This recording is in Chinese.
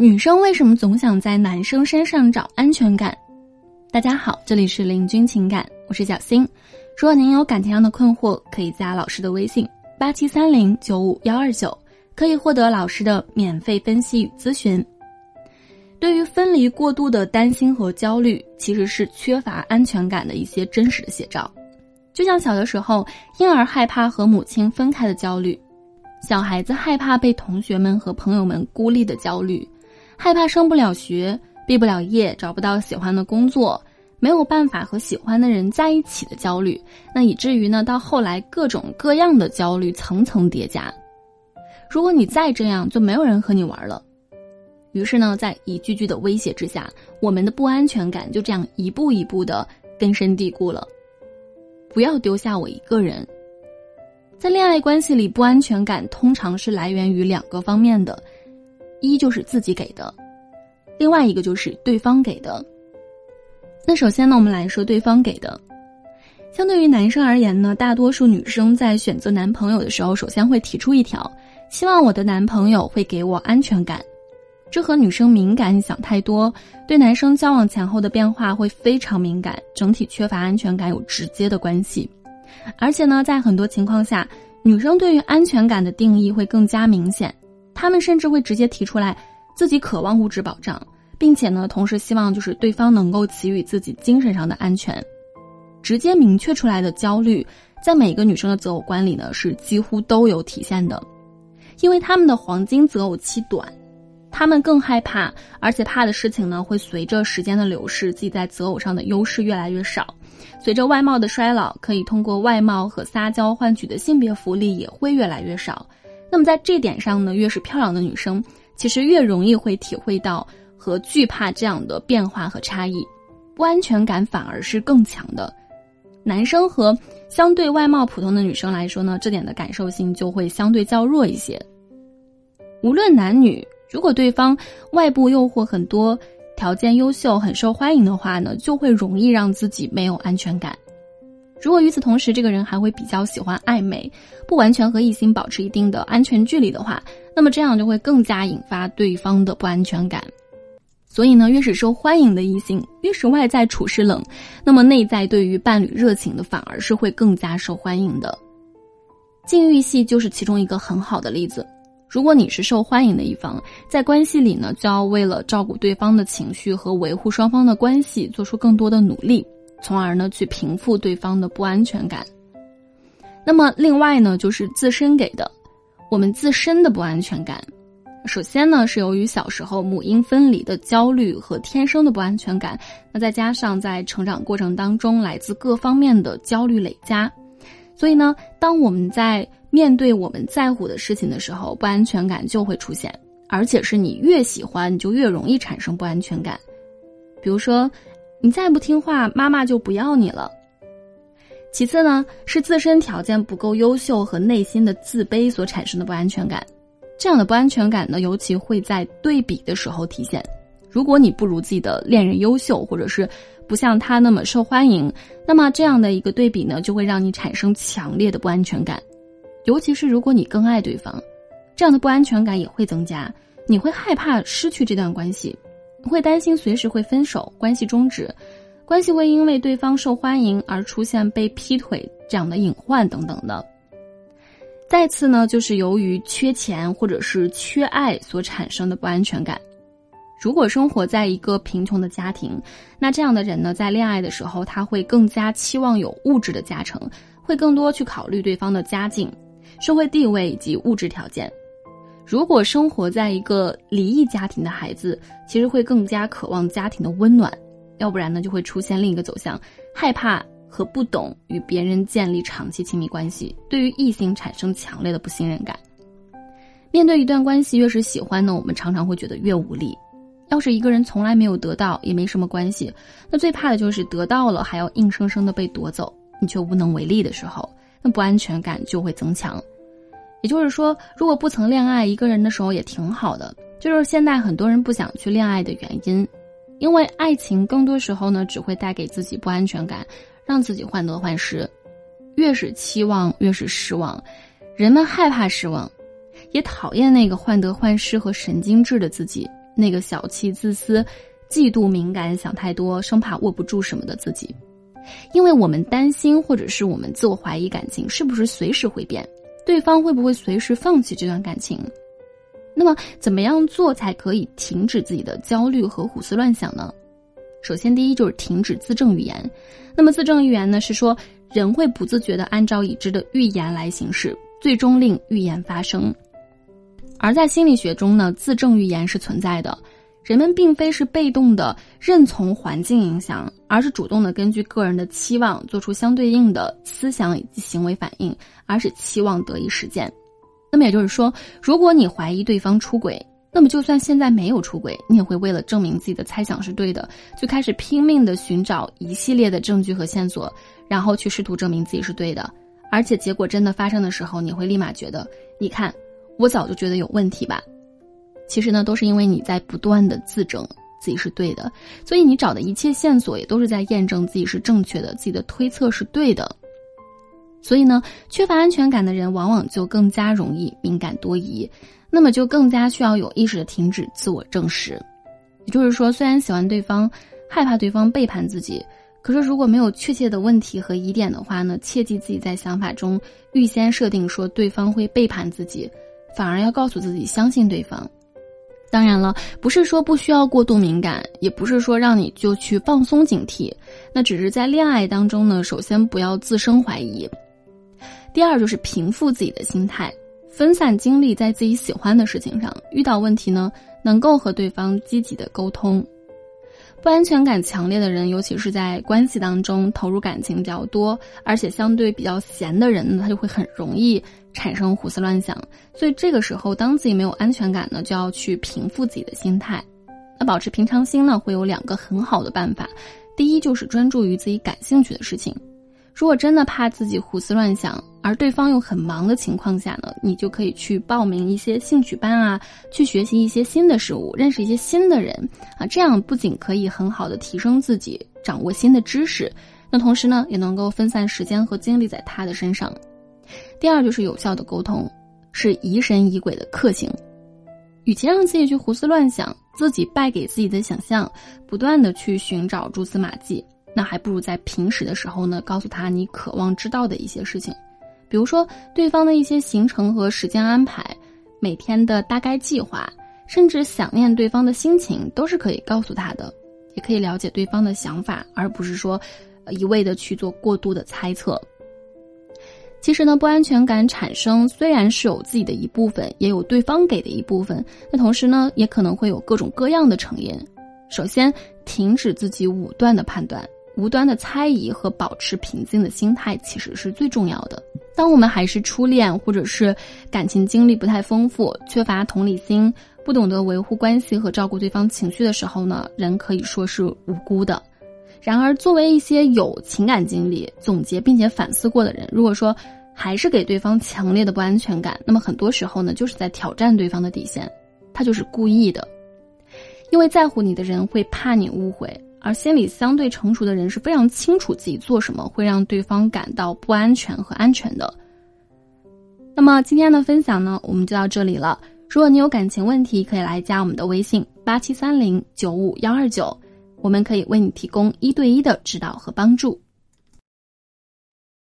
女生为什么总想在男生身上找安全感？大家好，这里是林君情感，我是小新。如果您有感情上的困惑，可以加老师的微信八七三零九五幺二九，可以获得老师的免费分析与咨询。对于分离过度的担心和焦虑，其实是缺乏安全感的一些真实的写照。就像小的时候，婴儿害怕和母亲分开的焦虑，小孩子害怕被同学们和朋友们孤立的焦虑。害怕升不了学、毕不了业、找不到喜欢的工作、没有办法和喜欢的人在一起的焦虑，那以至于呢，到后来各种各样的焦虑层层叠加。如果你再这样，就没有人和你玩了。于是呢，在一句句的威胁之下，我们的不安全感就这样一步一步的根深蒂固了。不要丢下我一个人。在恋爱关系里，不安全感通常是来源于两个方面的。一就是自己给的，另外一个就是对方给的。那首先呢，我们来说对方给的。相对于男生而言呢，大多数女生在选择男朋友的时候，首先会提出一条：希望我的男朋友会给我安全感。这和女生敏感、想太多，对男生交往前后的变化会非常敏感，整体缺乏安全感有直接的关系。而且呢，在很多情况下，女生对于安全感的定义会更加明显。他们甚至会直接提出来，自己渴望物质保障，并且呢，同时希望就是对方能够给予自己精神上的安全。直接明确出来的焦虑，在每个女生的择偶观里呢，是几乎都有体现的。因为他们的黄金择偶期短，他们更害怕，而且怕的事情呢，会随着时间的流逝，自己在择偶上的优势越来越少。随着外貌的衰老，可以通过外貌和撒娇换取的性别福利也会越来越少。那么在这点上呢，越是漂亮的女生，其实越容易会体会到和惧怕这样的变化和差异，不安全感反而是更强的。男生和相对外貌普通的女生来说呢，这点的感受性就会相对较弱一些。无论男女，如果对方外部诱惑很多，条件优秀、很受欢迎的话呢，就会容易让自己没有安全感。如果与此同时，这个人还会比较喜欢暧昧，不完全和异性保持一定的安全距离的话，那么这样就会更加引发对方的不安全感。所以呢，越是受欢迎的异性，越是外在处事冷，那么内在对于伴侣热情的反而是会更加受欢迎的。禁欲系就是其中一个很好的例子。如果你是受欢迎的一方，在关系里呢，就要为了照顾对方的情绪和维护双方的关系，做出更多的努力。从而呢，去平复对方的不安全感。那么，另外呢，就是自身给的，我们自身的不安全感。首先呢，是由于小时候母婴分离的焦虑和天生的不安全感，那再加上在成长过程当中来自各方面的焦虑累加，所以呢，当我们在面对我们在乎的事情的时候，不安全感就会出现，而且是你越喜欢，你就越容易产生不安全感。比如说。你再不听话，妈妈就不要你了。其次呢，是自身条件不够优秀和内心的自卑所产生的不安全感。这样的不安全感呢，尤其会在对比的时候体现。如果你不如自己的恋人优秀，或者是不像他那么受欢迎，那么这样的一个对比呢，就会让你产生强烈的不安全感。尤其是如果你更爱对方，这样的不安全感也会增加。你会害怕失去这段关系。会担心随时会分手，关系终止，关系会因为对方受欢迎而出现被劈腿这样的隐患等等的。再次呢，就是由于缺钱或者是缺爱所产生的不安全感。如果生活在一个贫穷的家庭，那这样的人呢，在恋爱的时候他会更加期望有物质的加成，会更多去考虑对方的家境、社会地位以及物质条件。如果生活在一个离异家庭的孩子，其实会更加渴望家庭的温暖，要不然呢，就会出现另一个走向：害怕和不懂与别人建立长期亲密关系，对于异性产生强烈的不信任感。面对一段关系，越是喜欢呢，我们常常会觉得越无力。要是一个人从来没有得到，也没什么关系，那最怕的就是得到了还要硬生生的被夺走，你却无能为力的时候，那不安全感就会增强。也就是说，如果不曾恋爱一个人的时候也挺好的，就是现在很多人不想去恋爱的原因，因为爱情更多时候呢只会带给自己不安全感，让自己患得患失，越是期望越是失望，人们害怕失望，也讨厌那个患得患失和神经质的自己，那个小气、自私、嫉妒、敏感、想太多、生怕握不住什么的自己。因为我们担心，或者是我们自我怀疑感情是不是随时会变，对方会不会随时放弃这段感情。那么，怎么样做才可以停止自己的焦虑和胡思乱想呢？首先，第一就是停止自证预言。那么，自证预言呢，是说人会不自觉地按照已知的预言来行事，最终令预言发生。而在心理学中呢，自证预言是存在的。人们并非是被动的认从环境影响，而是主动的根据个人的期望做出相对应的思想以及行为反应，而使期望得以实现。那么也就是说，如果你怀疑对方出轨，那么就算现在没有出轨，你也会为了证明自己的猜想是对的，就开始拼命的寻找一系列的证据和线索，然后去试图证明自己是对的。而且结果真的发生的时候，你会立马觉得，你看，我早就觉得有问题吧。其实呢，都是因为你在不断的自证自己是对的，所以你找的一切线索也都是在验证自己是正确的，自己的推测是对的。所以呢，缺乏安全感的人往往就更加容易敏感多疑，那么就更加需要有意识的停止自我证实。也就是说，虽然喜欢对方，害怕对方背叛自己，可是如果没有确切的问题和疑点的话呢，切记自己在想法中预先设定说对方会背叛自己，反而要告诉自己相信对方。当然了，不是说不需要过度敏感，也不是说让你就去放松警惕，那只是在恋爱当中呢，首先不要自生怀疑，第二就是平复自己的心态，分散精力在自己喜欢的事情上，遇到问题呢，能够和对方积极的沟通。不安全感强烈的人，尤其是在关系当中投入感情比较多，而且相对比较闲的人呢，他就会很容易产生胡思乱想。所以这个时候，当自己没有安全感呢，就要去平复自己的心态。那保持平常心呢，会有两个很好的办法。第一就是专注于自己感兴趣的事情。如果真的怕自己胡思乱想，而对方又很忙的情况下呢，你就可以去报名一些兴趣班啊，去学习一些新的事物，认识一些新的人啊，这样不仅可以很好的提升自己，掌握新的知识，那同时呢，也能够分散时间和精力在他的身上。第二就是有效的沟通，是疑神疑鬼的克星，与其让自己去胡思乱想，自己败给自己的想象，不断的去寻找蛛丝马迹。那还不如在平时的时候呢，告诉他你渴望知道的一些事情，比如说对方的一些行程和时间安排，每天的大概计划，甚至想念对方的心情，都是可以告诉他的，也可以了解对方的想法，而不是说一味的去做过度的猜测。其实呢，不安全感产生虽然是有自己的一部分，也有对方给的一部分，那同时呢，也可能会有各种各样的成因。首先，停止自己武断的判断。无端的猜疑和保持平静的心态其实是最重要的。当我们还是初恋，或者是感情经历不太丰富、缺乏同理心、不懂得维护关系和照顾对方情绪的时候呢，人可以说是无辜的。然而，作为一些有情感经历、总结并且反思过的人，如果说还是给对方强烈的不安全感，那么很多时候呢，就是在挑战对方的底线，他就是故意的。因为在乎你的人会怕你误会。而心理相对成熟的人是非常清楚自己做什么会让对方感到不安全和安全的。那么今天的分享呢，我们就到这里了。如果你有感情问题，可以来加我们的微信八七三零九五幺二九，我们可以为你提供一对一的指导和帮助。